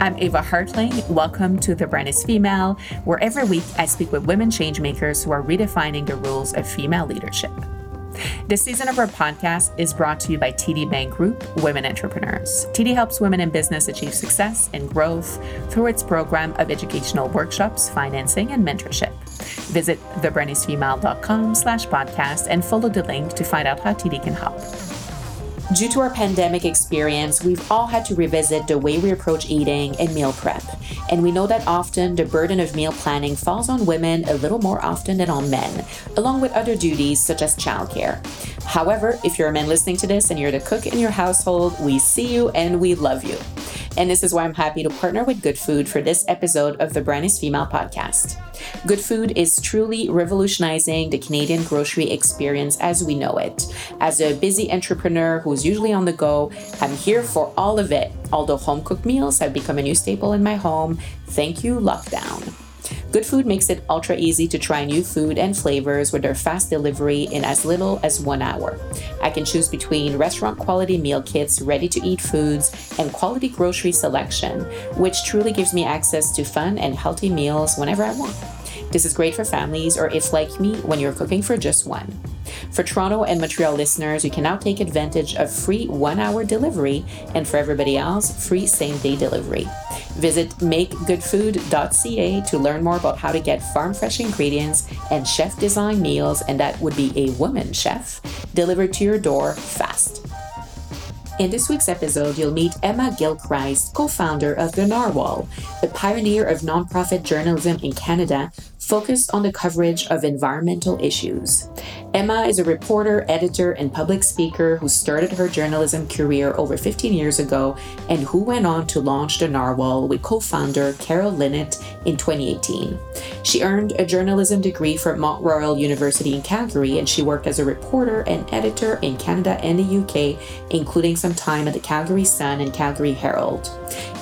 I'm Ava Hartling. Welcome to The Brand is Female, where every week I speak with women changemakers who are redefining the rules of female leadership. This season of our podcast is brought to you by TD Bank Group Women Entrepreneurs. TD helps women in business achieve success and growth through its program of educational workshops, financing, and mentorship. Visit thebrandisfemale.com slash podcast and follow the link to find out how TD can help. Due to our pandemic experience, we've all had to revisit the way we approach eating and meal prep. And we know that often the burden of meal planning falls on women a little more often than on men, along with other duties such as childcare. However, if you're a man listening to this and you're the cook in your household, we see you and we love you. And this is why I'm happy to partner with Good Food for this episode of the Brand is Female podcast. Good Food is truly revolutionizing the Canadian grocery experience as we know it. As a busy entrepreneur who's usually on the go, I'm here for all of it. Although home cooked meals have become a new staple in my home, thank you, lockdown. Good Food makes it ultra easy to try new food and flavors with their fast delivery in as little as one hour. I can choose between restaurant quality meal kits, ready to eat foods, and quality grocery selection, which truly gives me access to fun and healthy meals whenever I want. This is great for families or if, like me, when you're cooking for just one. For Toronto and Montreal listeners, you can now take advantage of free one hour delivery, and for everybody else, free same day delivery. Visit makegoodfood.ca to learn more about how to get farm fresh ingredients and chef design meals, and that would be a woman chef, delivered to your door fast. In this week's episode, you'll meet Emma Gilchrist, co founder of The Narwhal, a pioneer of nonprofit journalism in Canada focused on the coverage of environmental issues. Emma is a reporter, editor, and public speaker who started her journalism career over 15 years ago and who went on to launch The Narwhal with co founder Carol Linnitt in 2018. She earned a journalism degree from Mount Royal University in Calgary and she worked as a reporter and editor in Canada and the UK, including some time at the Calgary Sun and Calgary Herald.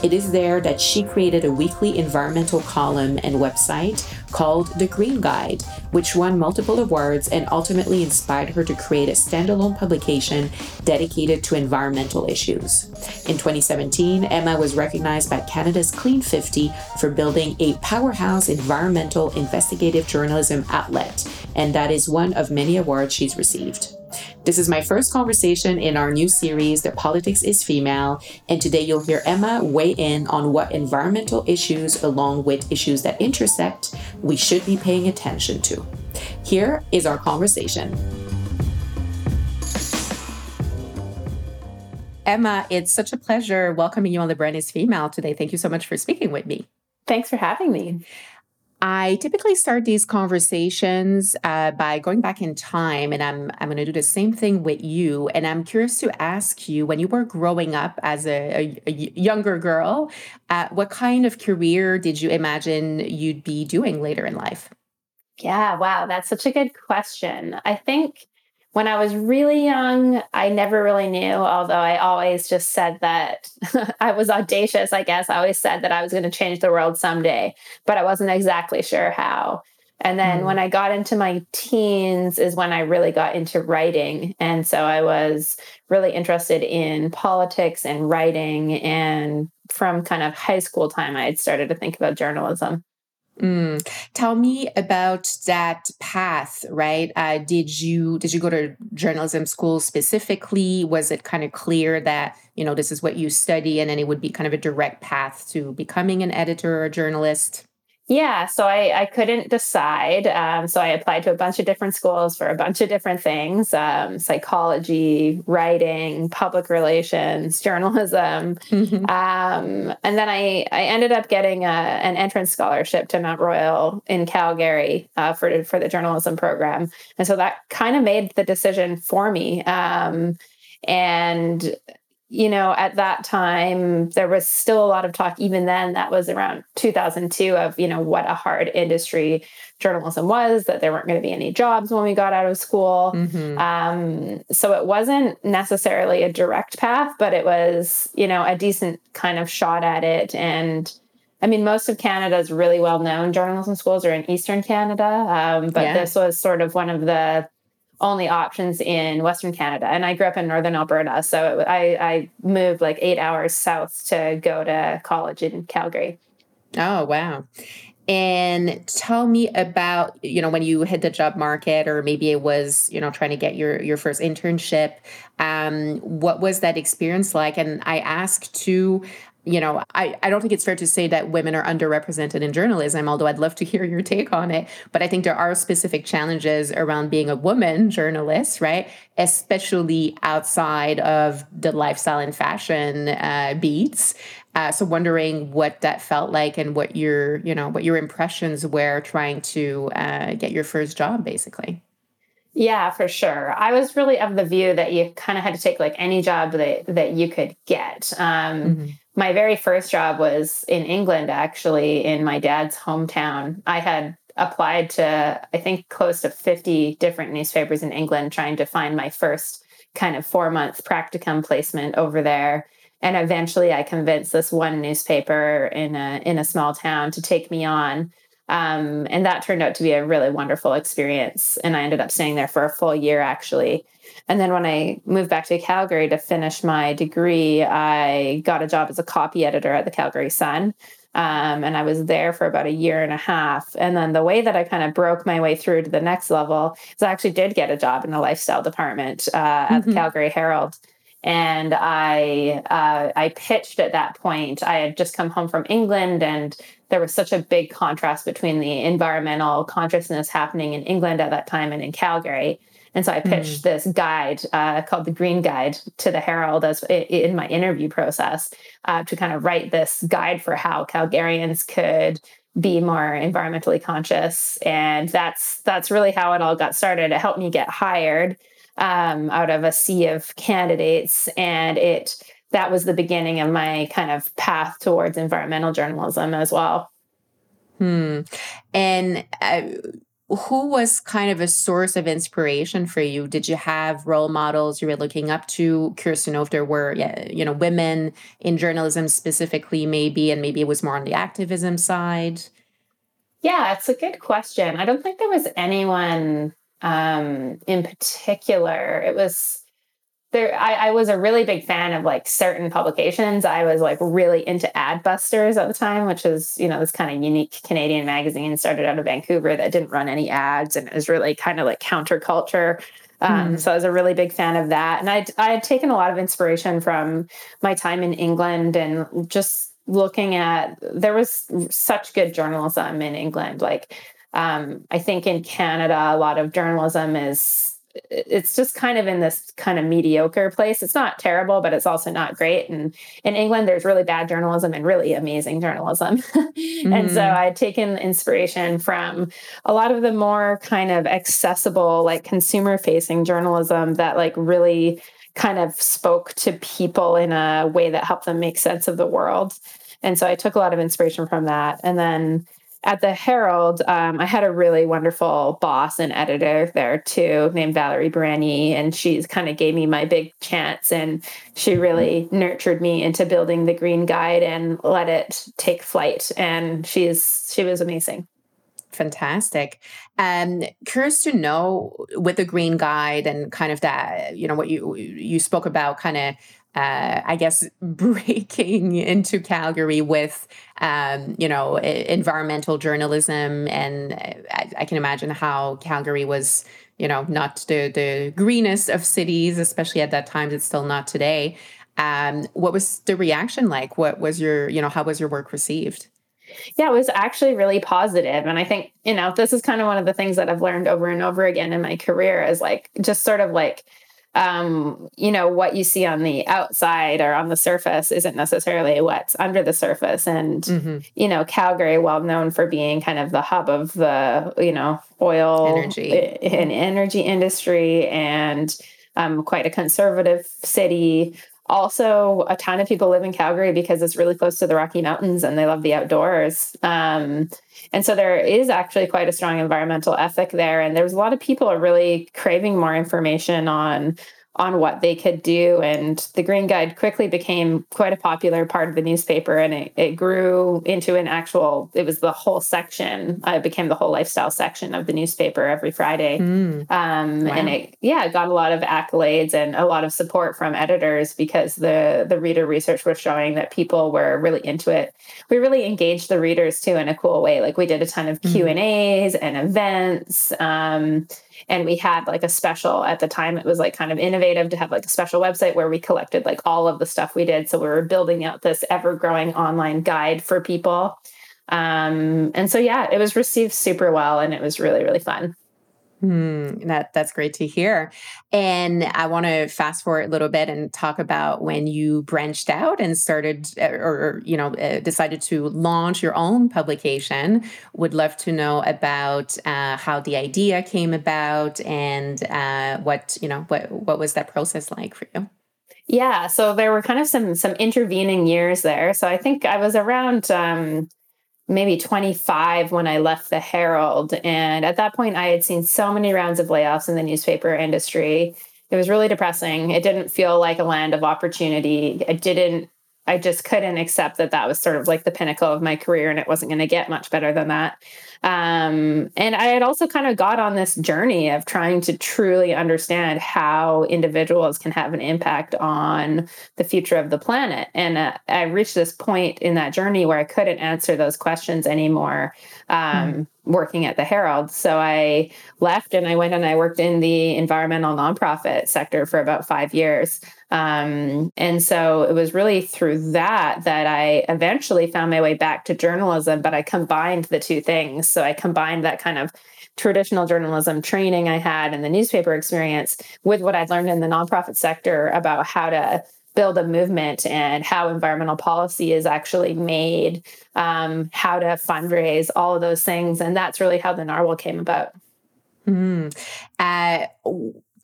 It is there that she created a weekly environmental column and website called The Green Guide, which won multiple awards and ultimately inspired her to create a standalone publication dedicated to environmental issues. In 2017, Emma was recognized by Canada's Clean 50 for building a powerhouse environmental investigative journalism outlet, and that is one of many awards she's received. This is my first conversation in our new series, The Politics is Female, and today you'll hear Emma weigh in on what environmental issues, along with issues that intersect, we should be paying attention to. Here is our conversation. Emma, it's such a pleasure welcoming you on The Brand is Female today. Thank you so much for speaking with me. Thanks for having me. I typically start these conversations uh, by going back in time, and I'm I'm going to do the same thing with you. And I'm curious to ask you, when you were growing up as a, a, a younger girl, uh, what kind of career did you imagine you'd be doing later in life? Yeah, wow, that's such a good question. I think when I was really young, I never really knew, although I always just said that I was audacious, I guess. I always said that I was going to change the world someday, but I wasn't exactly sure how. And then mm. when I got into my teens is when I really got into writing. And so I was really interested in politics and writing. And from kind of high school time, I had started to think about journalism. Mm. Tell me about that path, right? Uh, did you did you go to journalism school specifically? Was it kind of clear that you know this is what you study, and then it would be kind of a direct path to becoming an editor or a journalist? Yeah, so I, I couldn't decide. Um, so I applied to a bunch of different schools for a bunch of different things um, psychology, writing, public relations, journalism. Mm-hmm. Um, and then I, I ended up getting a, an entrance scholarship to Mount Royal in Calgary uh, for, for the journalism program. And so that kind of made the decision for me. Um, and you know, at that time, there was still a lot of talk, even then, that was around 2002, of, you know, what a hard industry journalism was, that there weren't going to be any jobs when we got out of school. Mm-hmm. Um, so it wasn't necessarily a direct path, but it was, you know, a decent kind of shot at it. And I mean, most of Canada's really well known journalism schools are in Eastern Canada, um, but yeah. this was sort of one of the only options in Western Canada. And I grew up in Northern Alberta. So I, I moved like eight hours south to go to college in Calgary. Oh, wow. And tell me about, you know, when you hit the job market, or maybe it was, you know, trying to get your your first internship. Um, what was that experience like? And I ask too, you know, I, I don't think it's fair to say that women are underrepresented in journalism, although I'd love to hear your take on it. But I think there are specific challenges around being a woman journalist, right? Especially outside of the lifestyle and fashion uh, beats. Uh, so wondering what that felt like and what your, you know, what your impressions were trying to uh, get your first job, basically. Yeah, for sure. I was really of the view that you kind of had to take like any job that that you could get. Um, mm-hmm my very first job was in England, actually, in my dad's hometown. I had applied to, I think, close to 50 different newspapers in England, trying to find my first kind of four month practicum placement over there. And eventually I convinced this one newspaper in a, in a small town to take me on. Um, and that turned out to be a really wonderful experience. And I ended up staying there for a full year, actually. And then when I moved back to Calgary to finish my degree, I got a job as a copy editor at the Calgary Sun. Um, and I was there for about a year and a half. And then the way that I kind of broke my way through to the next level is I actually did get a job in the lifestyle department uh, at mm-hmm. the Calgary Herald. And I uh, I pitched at that point. I had just come home from England, and there was such a big contrast between the environmental consciousness happening in England at that time and in Calgary. And so I pitched mm. this guide uh, called the Green Guide to the Herald as in my interview process uh, to kind of write this guide for how Calgarians could be more environmentally conscious. And that's that's really how it all got started. It helped me get hired um, out of a sea of candidates, and it that was the beginning of my kind of path towards environmental journalism as well. Hmm. And uh, who was kind of a source of inspiration for you? Did you have role models you were looking up to? Curious to know if there were, you know, women in journalism specifically, maybe, and maybe it was more on the activism side. Yeah, it's a good question. I don't think there was anyone um, in particular. It was there I, I, was a really big fan of like certain publications. I was like really into adbusters at the time which is you know this kind of unique canadian magazine started out of vancouver that didn't run any ads and it was really kind of like counterculture. Um, mm. so i was a really big fan of that. And I'd, I had taken a lot of inspiration from my time in england and just looking at there was such good journalism in england. Like um, i think in canada a lot of journalism is it's just kind of in this kind of mediocre place. It's not terrible, but it's also not great. And in England, there's really bad journalism and really amazing journalism. mm-hmm. And so mm-hmm. I'd taken inspiration from a lot of the more kind of accessible, like consumer facing journalism that like really kind of spoke to people in a way that helped them make sense of the world. And so I took a lot of inspiration from that. And then at the Herald, um, I had a really wonderful boss and editor there too, named Valerie Brani, and she's kind of gave me my big chance, and she really nurtured me into building the Green Guide and let it take flight. And she's she was amazing. Fantastic. Um, curious to know with the Green Guide and kind of that, you know, what you you spoke about, kind of uh, I guess, breaking into Calgary with, um, you know, environmental journalism. And uh, I, I, can imagine how Calgary was, you know, not the, the greenest of cities, especially at that time. It's still not today. Um, what was the reaction like? What was your, you know, how was your work received? Yeah, it was actually really positive. And I think, you know, this is kind of one of the things that I've learned over and over again in my career is like just sort of like, um, you know, what you see on the outside or on the surface isn't necessarily what's under the surface. And, mm-hmm. you know, Calgary, well known for being kind of the hub of the, you know, oil energy and energy industry and um, quite a conservative city. Also, a ton of people live in Calgary because it's really close to the Rocky Mountains and they love the outdoors. Um, and so there is actually quite a strong environmental ethic there. And there's a lot of people are really craving more information on on what they could do. And the Green Guide quickly became quite a popular part of the newspaper and it, it grew into an actual, it was the whole section. Uh, it became the whole lifestyle section of the newspaper every Friday. Mm. Um, wow. And it, yeah, it got a lot of accolades and a lot of support from editors because the, the reader research was showing that people were really into it. We really engaged the readers too in a cool way. Like we did a ton of mm. Q and A's and events. Um, and we had like a special at the time it was like kind of innovative to have like a special website where we collected like all of the stuff we did. So we were building out this ever growing online guide for people. Um, and so yeah it was received super well and it was really really fun Hmm, that that's great to hear. And I want to fast forward a little bit and talk about when you branched out and started, uh, or, or you know, uh, decided to launch your own publication. Would love to know about uh, how the idea came about and uh, what you know what what was that process like for you. Yeah, so there were kind of some some intervening years there. So I think I was around. Um, maybe 25 when I left the Herald. And at that point, I had seen so many rounds of layoffs in the newspaper industry. It was really depressing. It didn't feel like a land of opportunity. I didn't, I just couldn't accept that that was sort of like the pinnacle of my career and it wasn't going to get much better than that. Um, and I had also kind of got on this journey of trying to truly understand how individuals can have an impact on the future of the planet. And uh, I reached this point in that journey where I couldn't answer those questions anymore. Um, mm working at the Herald. So I left and I went and I worked in the environmental nonprofit sector for about five years. Um, and so it was really through that that I eventually found my way back to journalism, but I combined the two things. So I combined that kind of traditional journalism training I had and the newspaper experience with what I'd learned in the nonprofit sector about how to build a movement and how environmental policy is actually made, um, how to fundraise, all of those things. And that's really how the Narwhal came about. Mm. Uh,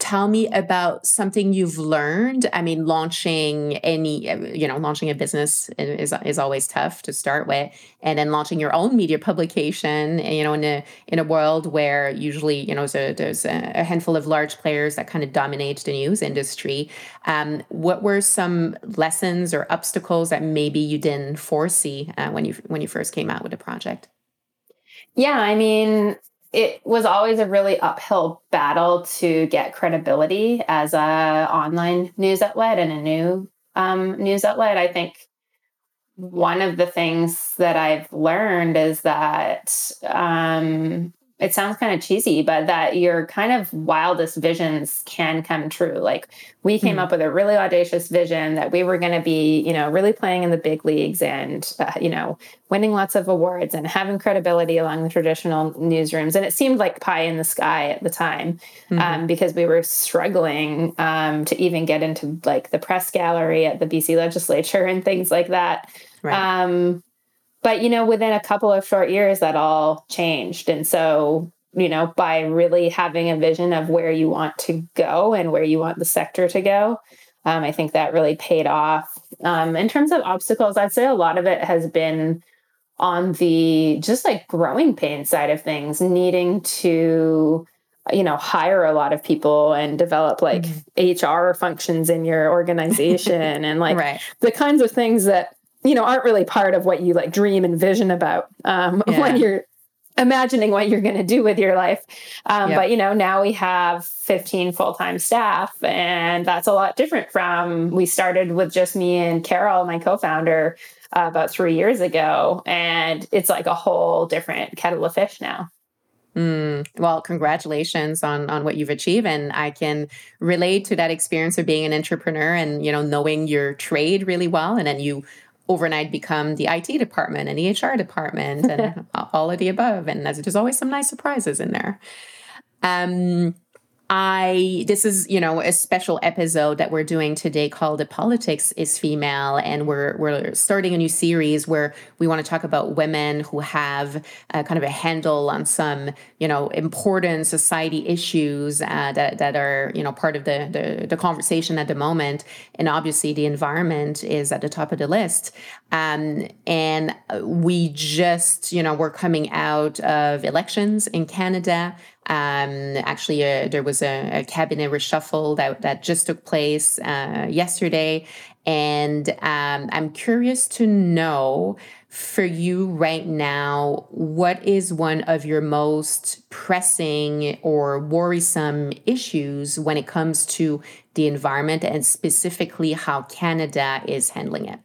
tell me about something you've learned? I mean launching any you know launching a business is, is always tough to start with and then launching your own media publication you know in a in a world where usually you know there's a, a handful of large players that kind of dominate the news industry. Um, what were some lessons or obstacles that maybe you didn't foresee uh, when you when you first came out with the project? Yeah i mean it was always a really uphill battle to get credibility as a online news outlet and a new um, news outlet. I think one of the things that I've learned is that um, it sounds kind of cheesy, but that your kind of wildest visions can come true. Like we came mm. up with a really audacious vision that we were going to be, you know, really playing in the big leagues and, uh, you know, winning lots of awards and having credibility along the traditional newsrooms. And it seemed like pie in the sky at the time mm-hmm. um, because we were struggling um, to even get into like the press gallery at the BC legislature and things like that. Right. Um, but you know within a couple of short years that all changed and so you know by really having a vision of where you want to go and where you want the sector to go um, i think that really paid off um, in terms of obstacles i'd say a lot of it has been on the just like growing pain side of things needing to you know hire a lot of people and develop like mm-hmm. hr functions in your organization and like right. the kinds of things that you know aren't really part of what you like dream and vision about um, yeah. when you're imagining what you're going to do with your life um, yep. but you know now we have 15 full-time staff and that's a lot different from we started with just me and carol my co-founder uh, about three years ago and it's like a whole different kettle of fish now Mm, well, congratulations on on what you've achieved, and I can relate to that experience of being an entrepreneur and you know knowing your trade really well, and then you overnight become the IT department and the HR department and all of the above. And there's always some nice surprises in there. Um, I this is you know a special episode that we're doing today called "The Politics Is Female," and we're we're starting a new series where we want to talk about women who have kind of a handle on some you know important society issues uh, that that are you know part of the, the, the conversation at the moment, and obviously the environment is at the top of the list. Um, and we just, you know, we're coming out of elections in Canada. Um, actually, uh, there was a, a, cabinet reshuffle that, that just took place uh, yesterday. And um, I'm curious to know for you right now, what is one of your most pressing or worrisome issues when it comes to the environment and specifically how Canada is handling it?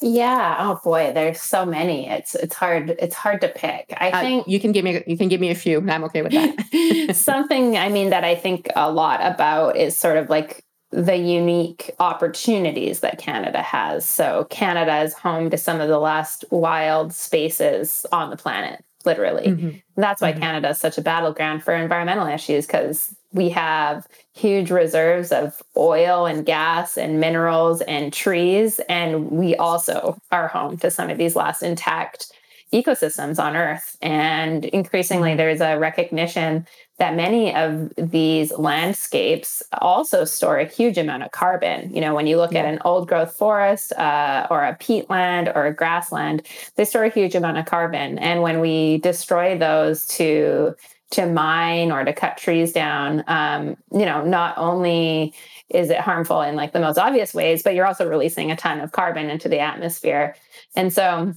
Yeah. Oh boy, there's so many. It's it's hard. It's hard to pick. I uh, think you can give me you can give me a few, and I'm okay with that. something I mean that I think a lot about is sort of like the unique opportunities that Canada has. So, Canada is home to some of the last wild spaces on the planet, literally. Mm-hmm. That's why mm-hmm. Canada is such a battleground for environmental issues because we have huge reserves of oil and gas and minerals and trees. And we also are home to some of these last intact ecosystems on Earth. And increasingly, mm-hmm. there's a recognition that many of these landscapes also store a huge amount of carbon. You know, when you look yeah. at an old growth forest uh, or a peatland or a grassland, they store a huge amount of carbon. And when we destroy those to to mine or to cut trees down, um, you know, not only is it harmful in like the most obvious ways, but you're also releasing a ton of carbon into the atmosphere. And so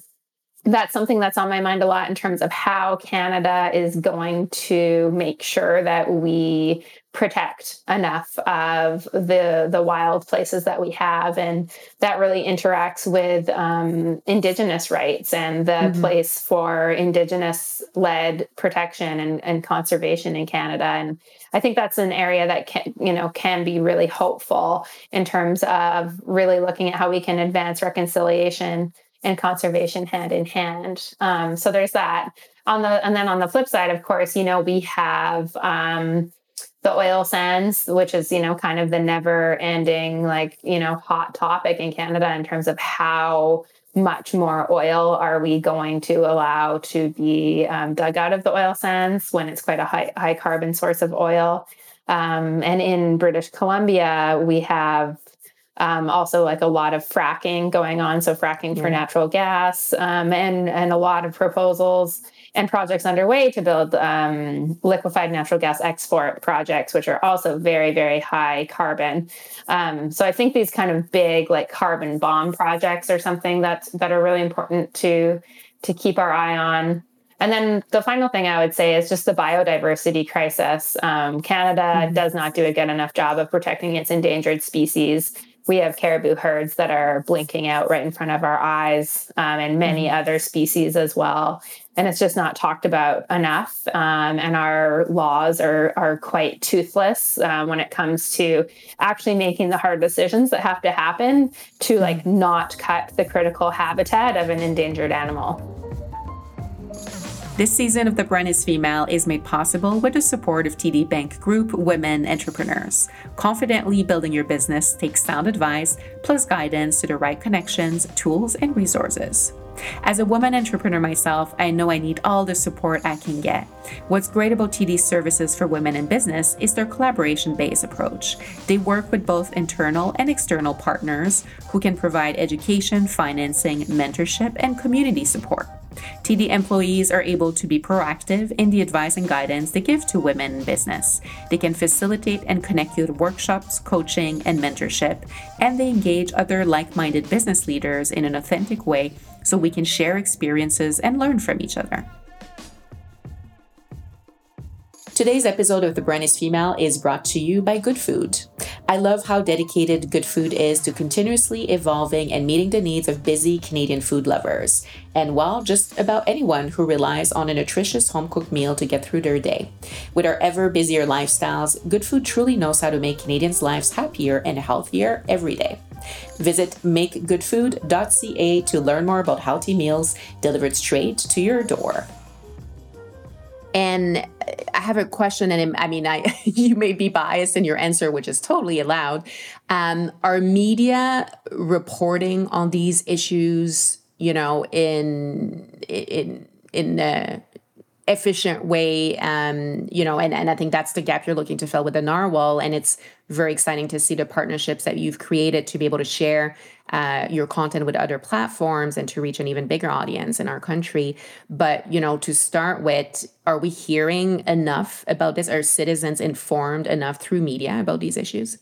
that's something that's on my mind a lot in terms of how Canada is going to make sure that we protect enough of the the wild places that we have, and that really interacts with um, Indigenous rights and the mm-hmm. place for Indigenous led protection and, and conservation in Canada. And I think that's an area that can you know can be really hopeful in terms of really looking at how we can advance reconciliation and conservation hand in hand. Um, so there's that. On the and then on the flip side, of course, you know we have um, the oil sands, which is you know kind of the never-ending like you know hot topic in Canada in terms of how much more oil are we going to allow to be um, dug out of the oil sands when it's quite a high, high carbon source of oil. Um, and in British Columbia, we have um, also like a lot of fracking going on so fracking for natural gas um, and and a lot of proposals and projects underway to build um, liquefied natural gas export projects which are also very very high carbon um, so i think these kind of big like carbon bomb projects are something that's that are really important to to keep our eye on and then the final thing I would say is just the biodiversity crisis. Um, Canada mm-hmm. does not do a good enough job of protecting its endangered species we have caribou herds that are blinking out right in front of our eyes um, and many mm-hmm. other species as well and it's just not talked about enough um, and our laws are, are quite toothless uh, when it comes to actually making the hard decisions that have to happen to like mm-hmm. not cut the critical habitat of an endangered animal this season of The Brand is Female is made possible with the support of TD Bank Group Women Entrepreneurs. Confidently building your business takes sound advice plus guidance to the right connections, tools, and resources. As a woman entrepreneur myself, I know I need all the support I can get. What's great about TD's services for women in business is their collaboration based approach. They work with both internal and external partners who can provide education, financing, mentorship, and community support. TD employees are able to be proactive in the advice and guidance they give to women in business. They can facilitate and connect you to workshops, coaching, and mentorship, and they engage other like minded business leaders in an authentic way so we can share experiences and learn from each other. Today's episode of The Brand is Female is brought to you by Good Food. I love how dedicated Good Food is to continuously evolving and meeting the needs of busy Canadian food lovers, and well, just about anyone who relies on a nutritious home cooked meal to get through their day. With our ever busier lifestyles, Good Food truly knows how to make Canadians' lives happier and healthier every day. Visit makegoodfood.ca to learn more about healthy meals delivered straight to your door. And I have a question, and I mean, I you may be biased in your answer, which is totally allowed. Um, are media reporting on these issues? You know, in in in the efficient way um, you know and, and i think that's the gap you're looking to fill with the narwhal. And it's very exciting to see the partnerships that you've created to be able to share uh, your content with other platforms and to reach an even bigger audience in our country. But you know to start with are we hearing enough about this? Are citizens informed enough through media about these issues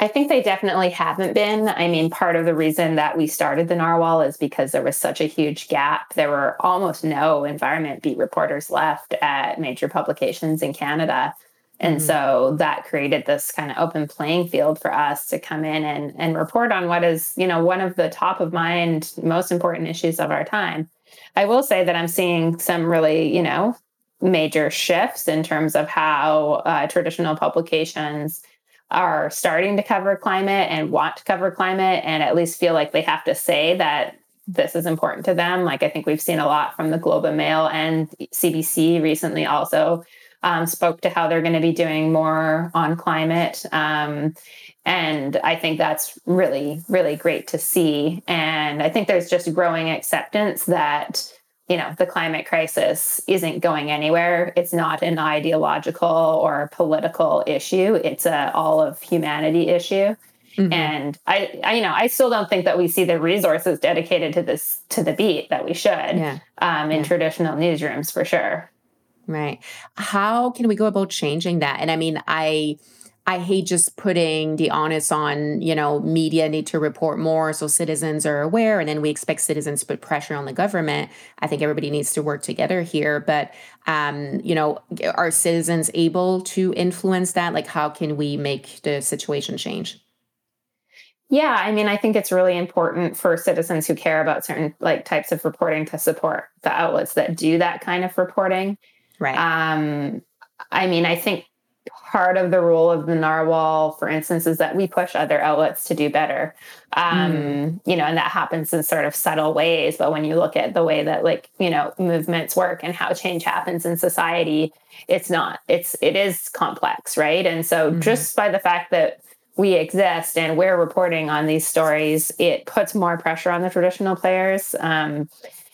I think they definitely haven't been. I mean, part of the reason that we started the Narwhal is because there was such a huge gap. There were almost no environment beat reporters left at major publications in Canada. And mm-hmm. so that created this kind of open playing field for us to come in and, and report on what is, you know, one of the top of mind, most important issues of our time. I will say that I'm seeing some really, you know, major shifts in terms of how uh, traditional publications are starting to cover climate and want to cover climate and at least feel like they have to say that this is important to them. Like I think we've seen a lot from the Globe and Mail and CBC recently also um, spoke to how they're going to be doing more on climate. Um, and I think that's really, really great to see. And I think there's just growing acceptance that you know the climate crisis isn't going anywhere it's not an ideological or political issue it's a all of humanity issue mm-hmm. and I, I, you know i still don't think that we see the resources dedicated to this to the beat that we should yeah. um, in yeah. traditional newsrooms for sure right how can we go about changing that and i mean i I hate just putting the onus on, you know, media need to report more so citizens are aware and then we expect citizens to put pressure on the government. I think everybody needs to work together here. But um, you know, are citizens able to influence that? Like how can we make the situation change? Yeah, I mean, I think it's really important for citizens who care about certain like types of reporting to support the outlets that do that kind of reporting. Right. Um, I mean, I think part of the role of the narwhal for instance is that we push other outlets to do better um, mm. you know and that happens in sort of subtle ways but when you look at the way that like you know movements work and how change happens in society it's not it's it is complex right and so mm-hmm. just by the fact that we exist and we're reporting on these stories it puts more pressure on the traditional players um,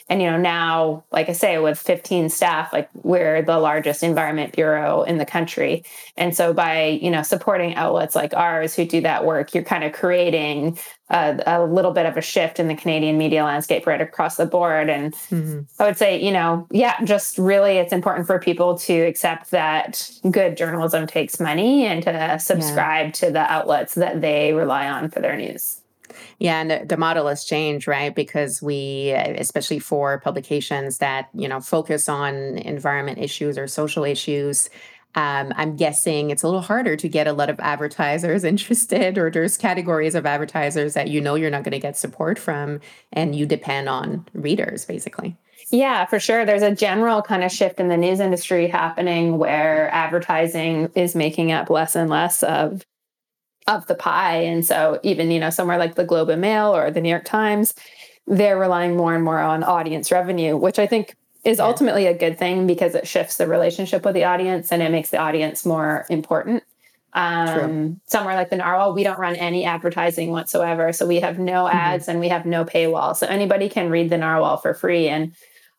and you know now like i say with 15 staff like we're the largest environment bureau in the country and so by you know supporting outlets like ours who do that work you're kind of creating a, a little bit of a shift in the canadian media landscape right across the board and mm-hmm. i would say you know yeah just really it's important for people to accept that good journalism takes money and to subscribe yeah. to the outlets that they rely on for their news yeah, and the, model has changed, right? Because we, especially for publications that you know focus on environment issues or social issues, um, I'm guessing it's a little harder to get a lot of advertisers interested, or there's categories of advertisers that you know you're not going to get support from, and you depend on readers, basically. Yeah, for sure. There's a general kind of shift in the news industry happening where advertising is making up less and less of of the pie. And so even, you know, somewhere like the Globe and Mail or the New York Times, they're relying more and more on audience revenue, which I think is yeah. ultimately a good thing because it shifts the relationship with the audience and it makes the audience more important. Um, somewhere like the Narwhal, we don't run any advertising whatsoever. So we have no mm-hmm. ads mm-hmm. and we have no paywall. So anybody can read the Narwhal for free. And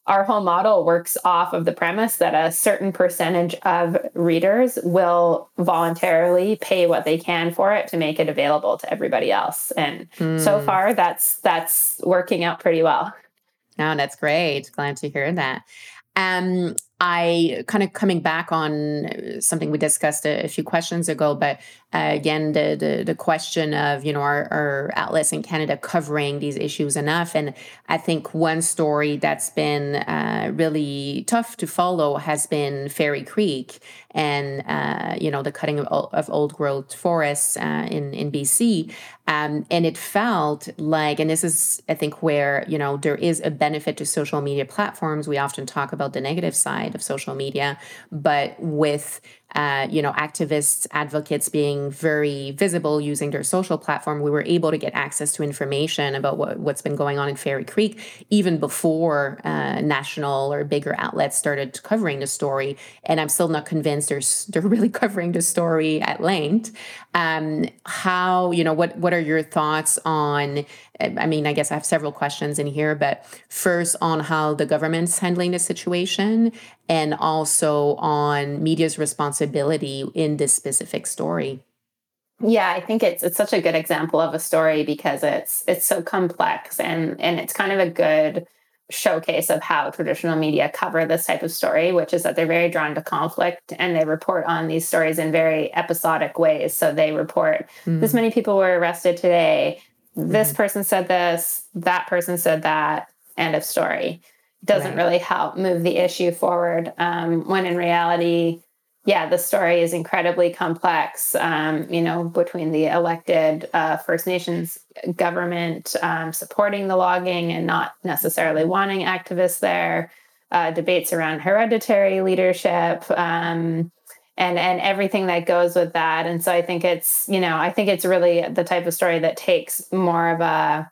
our whole model works off of the premise that a certain percentage of readers will voluntarily pay what they can for it to make it available to everybody else and mm. so hmm. far that's that's working out pretty well no that's great glad to hear that um I kind of coming back on something we discussed a, a few questions ago, but uh, again, the, the, the question of you know our, outlets in Canada covering these issues enough, and I think one story that's been uh, really tough to follow has been Fairy Creek and uh, you know the cutting of, of old growth forests uh, in in BC, um, and it felt like, and this is I think where you know there is a benefit to social media platforms. We often talk about the negative side of social media, but with uh, you know activists, advocates being very visible using their social platform, we were able to get access to information about what, what's been going on in Fairy Creek even before uh, national or bigger outlets started covering the story. And I'm still not convinced they're they're really covering the story at length. Um, how you know what what are your thoughts on I mean, I guess I have several questions in here, but first on how the government's handling the situation and also on media's responsibility in this specific story. Yeah, I think it's it's such a good example of a story because it's it's so complex and and it's kind of a good showcase of how traditional media cover this type of story, which is that they're very drawn to conflict and they report on these stories in very episodic ways. So they report mm. this many people were arrested today, this mm. person said this, that person said that, end of story. Doesn't right. really help move the issue forward. Um, when in reality, yeah, the story is incredibly complex, um, you know, between the elected uh, First Nations government um, supporting the logging and not necessarily wanting activists there, uh, debates around hereditary leadership, um, and and everything that goes with that. And so I think it's, you know, I think it's really the type of story that takes more of a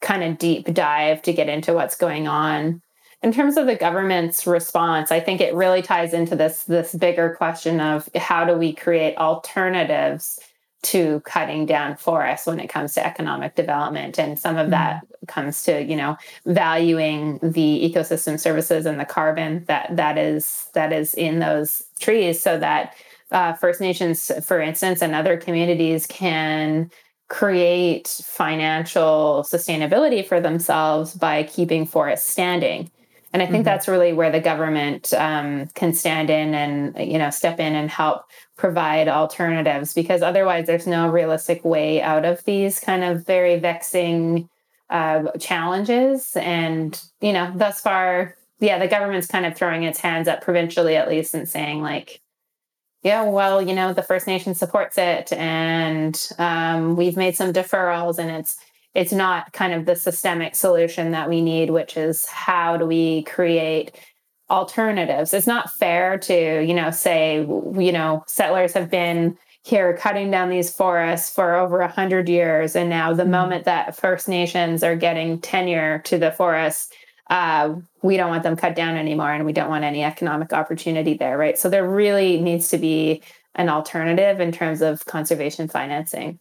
kind of deep dive to get into what's going on in terms of the government's response i think it really ties into this this bigger question of how do we create alternatives to cutting down forests when it comes to economic development and some of mm-hmm. that comes to you know valuing the ecosystem services and the carbon that that is that is in those trees so that uh, first nations for instance and other communities can create financial sustainability for themselves by keeping forests standing and I think mm-hmm. that's really where the government um, can stand in and you know step in and help provide alternatives because otherwise there's no realistic way out of these kind of very vexing uh, challenges. And you know, thus far, yeah, the government's kind of throwing its hands up provincially at least and saying like, yeah, well, you know, the First Nation supports it, and um, we've made some deferrals, and it's it's not kind of the systemic solution that we need, which is how do we create alternatives? It's not fair to, you know, say, you know, settlers have been here cutting down these forests for over a hundred years, and now the mm-hmm. moment that First Nations are getting tenure to the forests, uh, we don't want them cut down anymore, and we don't want any economic opportunity there, right? So there really needs to be an alternative in terms of conservation financing.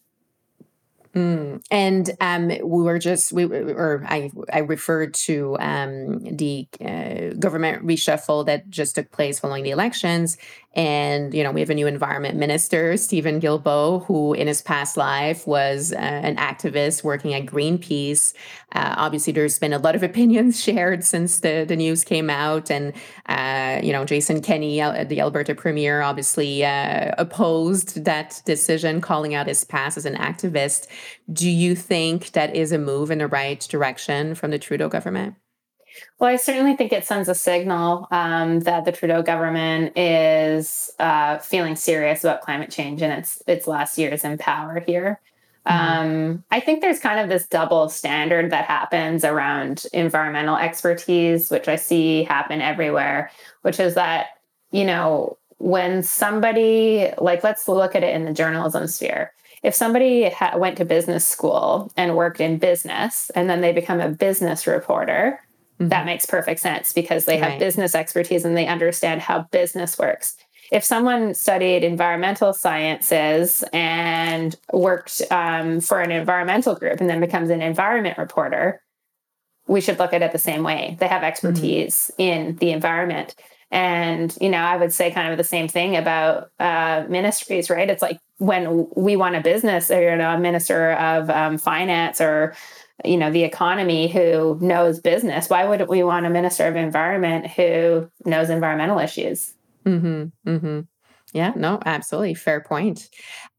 Mm. And um, we were just we or I I referred to um, the uh, government reshuffle that just took place following the elections, and, you know, we have a new environment minister, Steven Guilbeault, who in his past life was uh, an activist working at Greenpeace. Uh, obviously, there's been a lot of opinions shared since the, the news came out. And, uh, you know, Jason Kenney, uh, the Alberta premier, obviously uh, opposed that decision, calling out his past as an activist. Do you think that is a move in the right direction from the Trudeau government? Well, I certainly think it sends a signal um, that the Trudeau government is uh, feeling serious about climate change in its its last years in power here. Mm-hmm. Um, I think there's kind of this double standard that happens around environmental expertise, which I see happen everywhere, which is that, you know, when somebody, like, let's look at it in the journalism sphere. If somebody ha- went to business school and worked in business and then they become a business reporter, Mm-hmm. That makes perfect sense because they have right. business expertise and they understand how business works. If someone studied environmental sciences and worked um, for an environmental group and then becomes an environment reporter, we should look at it the same way. They have mm-hmm. expertise mm-hmm. in the environment. And, you know, I would say kind of the same thing about uh, ministries, right? It's like when we want a business or, you know, a minister of um, finance or you know the economy who knows business. Why wouldn't we want a minister of environment who knows environmental issues? Mm-hmm, mm-hmm. yeah no absolutely. Fair point.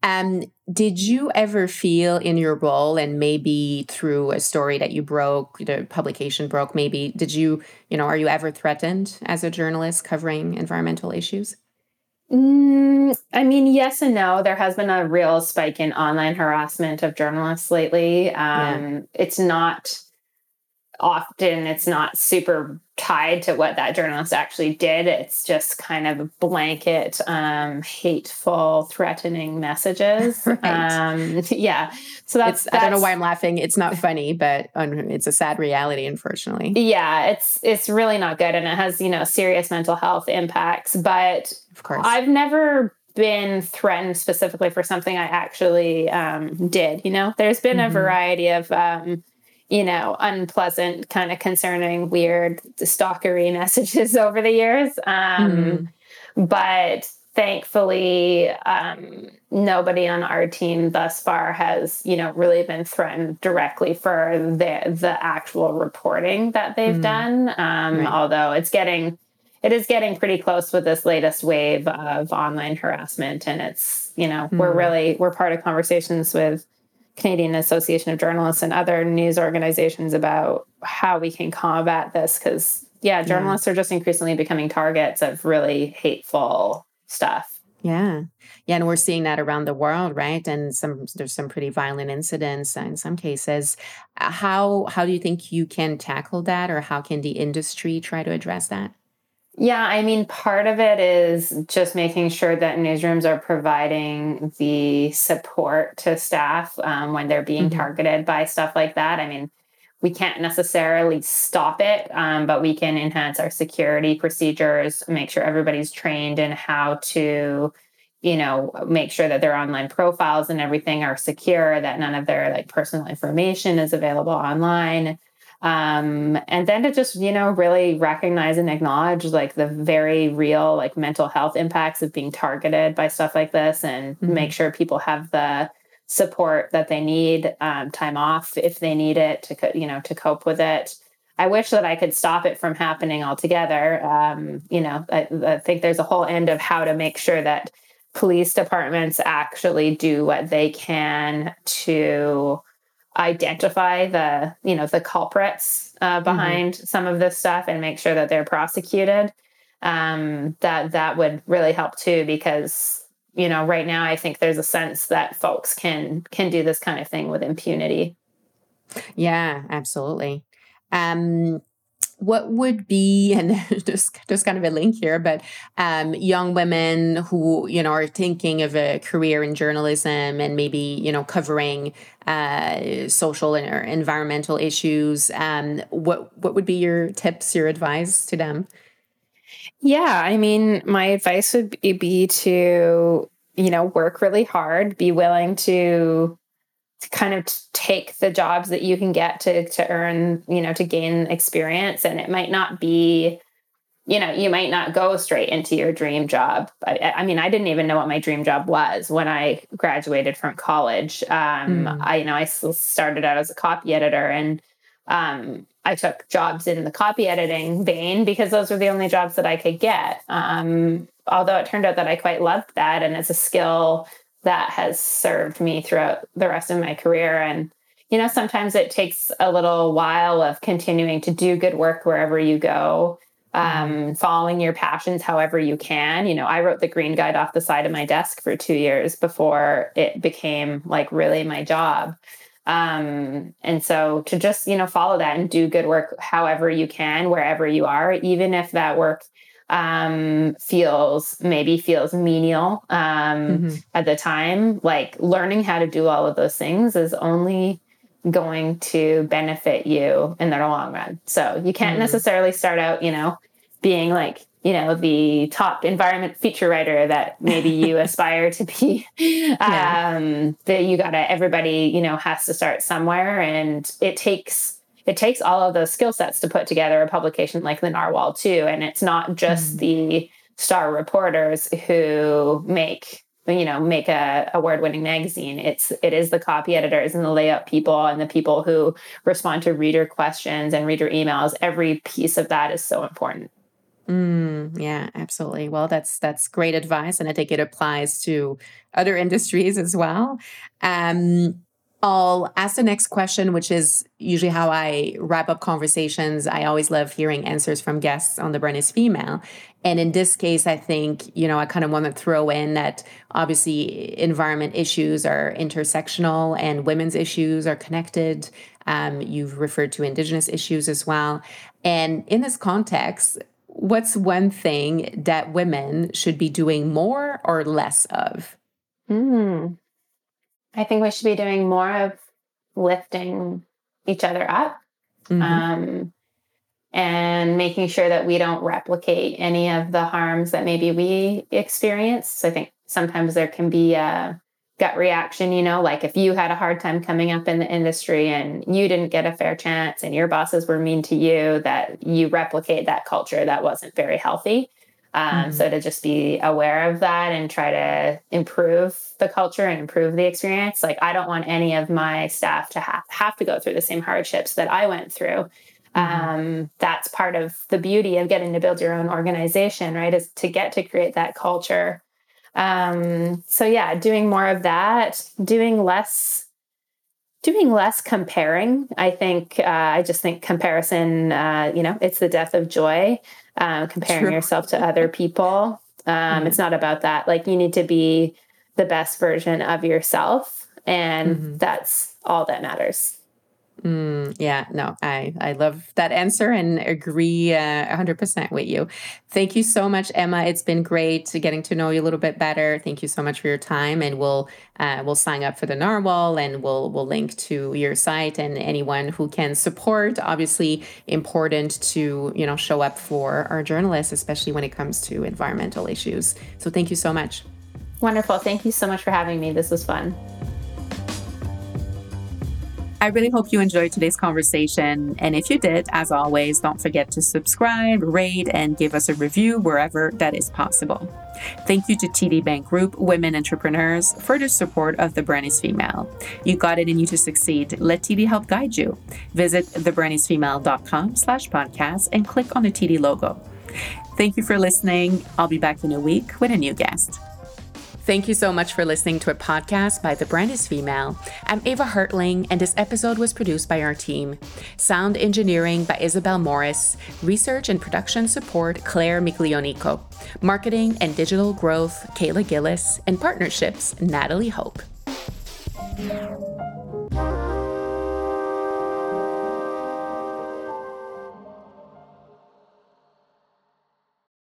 Um, did you ever feel in your role and maybe through a story that you broke the publication broke maybe did you you know are you ever threatened as a journalist covering environmental issues Mm, I mean, yes and no. There has been a real spike in online harassment of journalists lately. Um, yeah. It's not often, it's not super tied to what that journalist actually did. It's just kind of blanket, um, hateful, threatening messages. right. um, yeah. So that's, that's, I don't know why I'm laughing. It's not funny, but it's a sad reality, unfortunately. Yeah, it's it's really not good, and it has you know serious mental health impacts. But of course, I've never been threatened specifically for something I actually um, did. You know, there's been mm-hmm. a variety of, um, you know, unpleasant, kind of concerning, weird stalkery messages over the years. Um, mm-hmm. But thankfully, um, nobody on our team thus far has, you know, really been threatened directly for the the actual reporting that they've mm. done. Um, right. Although it's getting, it is getting pretty close with this latest wave of online harassment, and it's, you know, mm. we're really we're part of conversations with Canadian Association of Journalists and other news organizations about how we can combat this because yeah, journalists yeah. are just increasingly becoming targets of really hateful stuff. Yeah. Yeah. And we're seeing that around the world, right? And some there's some pretty violent incidents in some cases. Uh, how how do you think you can tackle that or how can the industry try to address that? Yeah, I mean, part of it is just making sure that newsrooms are providing the support to staff um, when they're being mm-hmm. targeted by stuff like that. I mean, we can't necessarily stop it, um, but we can enhance our security procedures, make sure everybody's trained in how to, you know, make sure that their online profiles and everything are secure, that none of their like personal information is available online. Um, and then to just, you know, really recognize and acknowledge like the very real like mental health impacts of being targeted by stuff like this and mm-hmm. make sure people have the support that they need, um, time off if they need it to, you know, to cope with it. I wish that I could stop it from happening altogether. Um, you know, I, I think there's a whole end of how to make sure that police departments actually do what they can to identify the you know the culprits uh, mm-hmm. behind mm-hmm. some of this stuff and make sure that they're prosecuted um, that that would really help too because you know right now i think there's a sense that folks can can do this kind of thing with impunity yeah absolutely um what would be and just just kind of a link here but um, young women who you know are thinking of a career in journalism and maybe you know covering uh, social and or environmental issues um, what what would be your tips your advice to them? Yeah, I mean, my advice would be to, you know, work really hard, be willing to, to kind of take the jobs that you can get to to earn, you know, to gain experience and it might not be you know, you might not go straight into your dream job. I, I, mean, I didn't even know what my dream job was when I graduated from college. Um, mm. I, you know, I started out as a copy editor, and um, I took jobs in the copy editing vein because those were the only jobs that I could get. Um, although it turned out that I quite loved that, and it's a skill that has served me throughout the rest of my career. And you know, sometimes it takes a little while of continuing to do good work wherever you go, um, mm-hmm. following your passions however you can. You know, I wrote the green guide off the side of my desk for two years before it became like really my job. Um, and so to just, you know, follow that and do good work however you can, wherever you are, even if that work um, feels maybe feels menial um, mm-hmm. at the time, like learning how to do all of those things is only going to benefit you in the long run. So you can't mm-hmm. necessarily start out, you know, being like you know the top environment feature writer that maybe you aspire to be yeah. um that you gotta everybody you know has to start somewhere and it takes it takes all of those skill sets to put together a publication like the narwhal too and it's not just mm. the star reporters who make you know make a award winning magazine it's it is the copy editors and the layout people and the people who respond to reader questions and reader emails every piece of that is so important Mm, yeah, absolutely. Well, that's that's great advice, and I think it applies to other industries as well. Um, I'll ask the next question, which is usually how I wrap up conversations. I always love hearing answers from guests on the Brand is Female. And in this case, I think, you know, I kind of want to throw in that obviously environment issues are intersectional and women's issues are connected. Um, you've referred to Indigenous issues as well. And in this context, what's one thing that women should be doing more or less of? Mm. I think we should be doing more of lifting each other up mm-hmm. um, and making sure that we don't replicate any of the harms that maybe we experience. So I think sometimes there can be a gut reaction, you know, like if you had a hard time coming up in the industry and you didn't get a fair chance and your bosses were mean to you, that you replicate that culture that wasn't very healthy. Um, mm-hmm. So to just be aware of that and try to improve the culture and improve the experience. Like I don't want any of my staff to have, have to go through the same hardships that I went through. Mm-hmm. Um, that's part of the beauty of getting to build your own organization, right? Is to get to create that culture um, so yeah, doing more of that, doing less doing less comparing i think uh, i just think comparison uh, you know it's the death of joy uh, comparing True. yourself to other people um, mm it's not about that like you need to be the best version of yourself and mm-hmm. that's all that matters Mm, yeah, no, I, I love that answer and agree uh, 100% with you. Thank you so much, Emma. It's been great getting to know you a little bit better. Thank you so much for your time, and we'll uh, we'll sign up for the narwhal, and we'll we'll link to your site and anyone who can support. Obviously, important to you know show up for our journalists, especially when it comes to environmental issues. So thank you so much. Wonderful. Thank you so much for having me. This was fun. I really hope you enjoyed today's conversation. And if you did, as always, don't forget to subscribe, rate, and give us a review wherever that is possible. Thank you to TD Bank Group Women Entrepreneurs for the support of The Brand is Female. You got it in you to succeed. Let TD help guide you. Visit thebrandisfemale.com slash podcast and click on the TD logo. Thank you for listening. I'll be back in a week with a new guest. Thank you so much for listening to a podcast by The Brand is Female. I'm Ava Hartling, and this episode was produced by our team. Sound engineering by Isabel Morris, research and production support Claire Miglionico, marketing and digital growth Kayla Gillis, and partnerships Natalie Hope.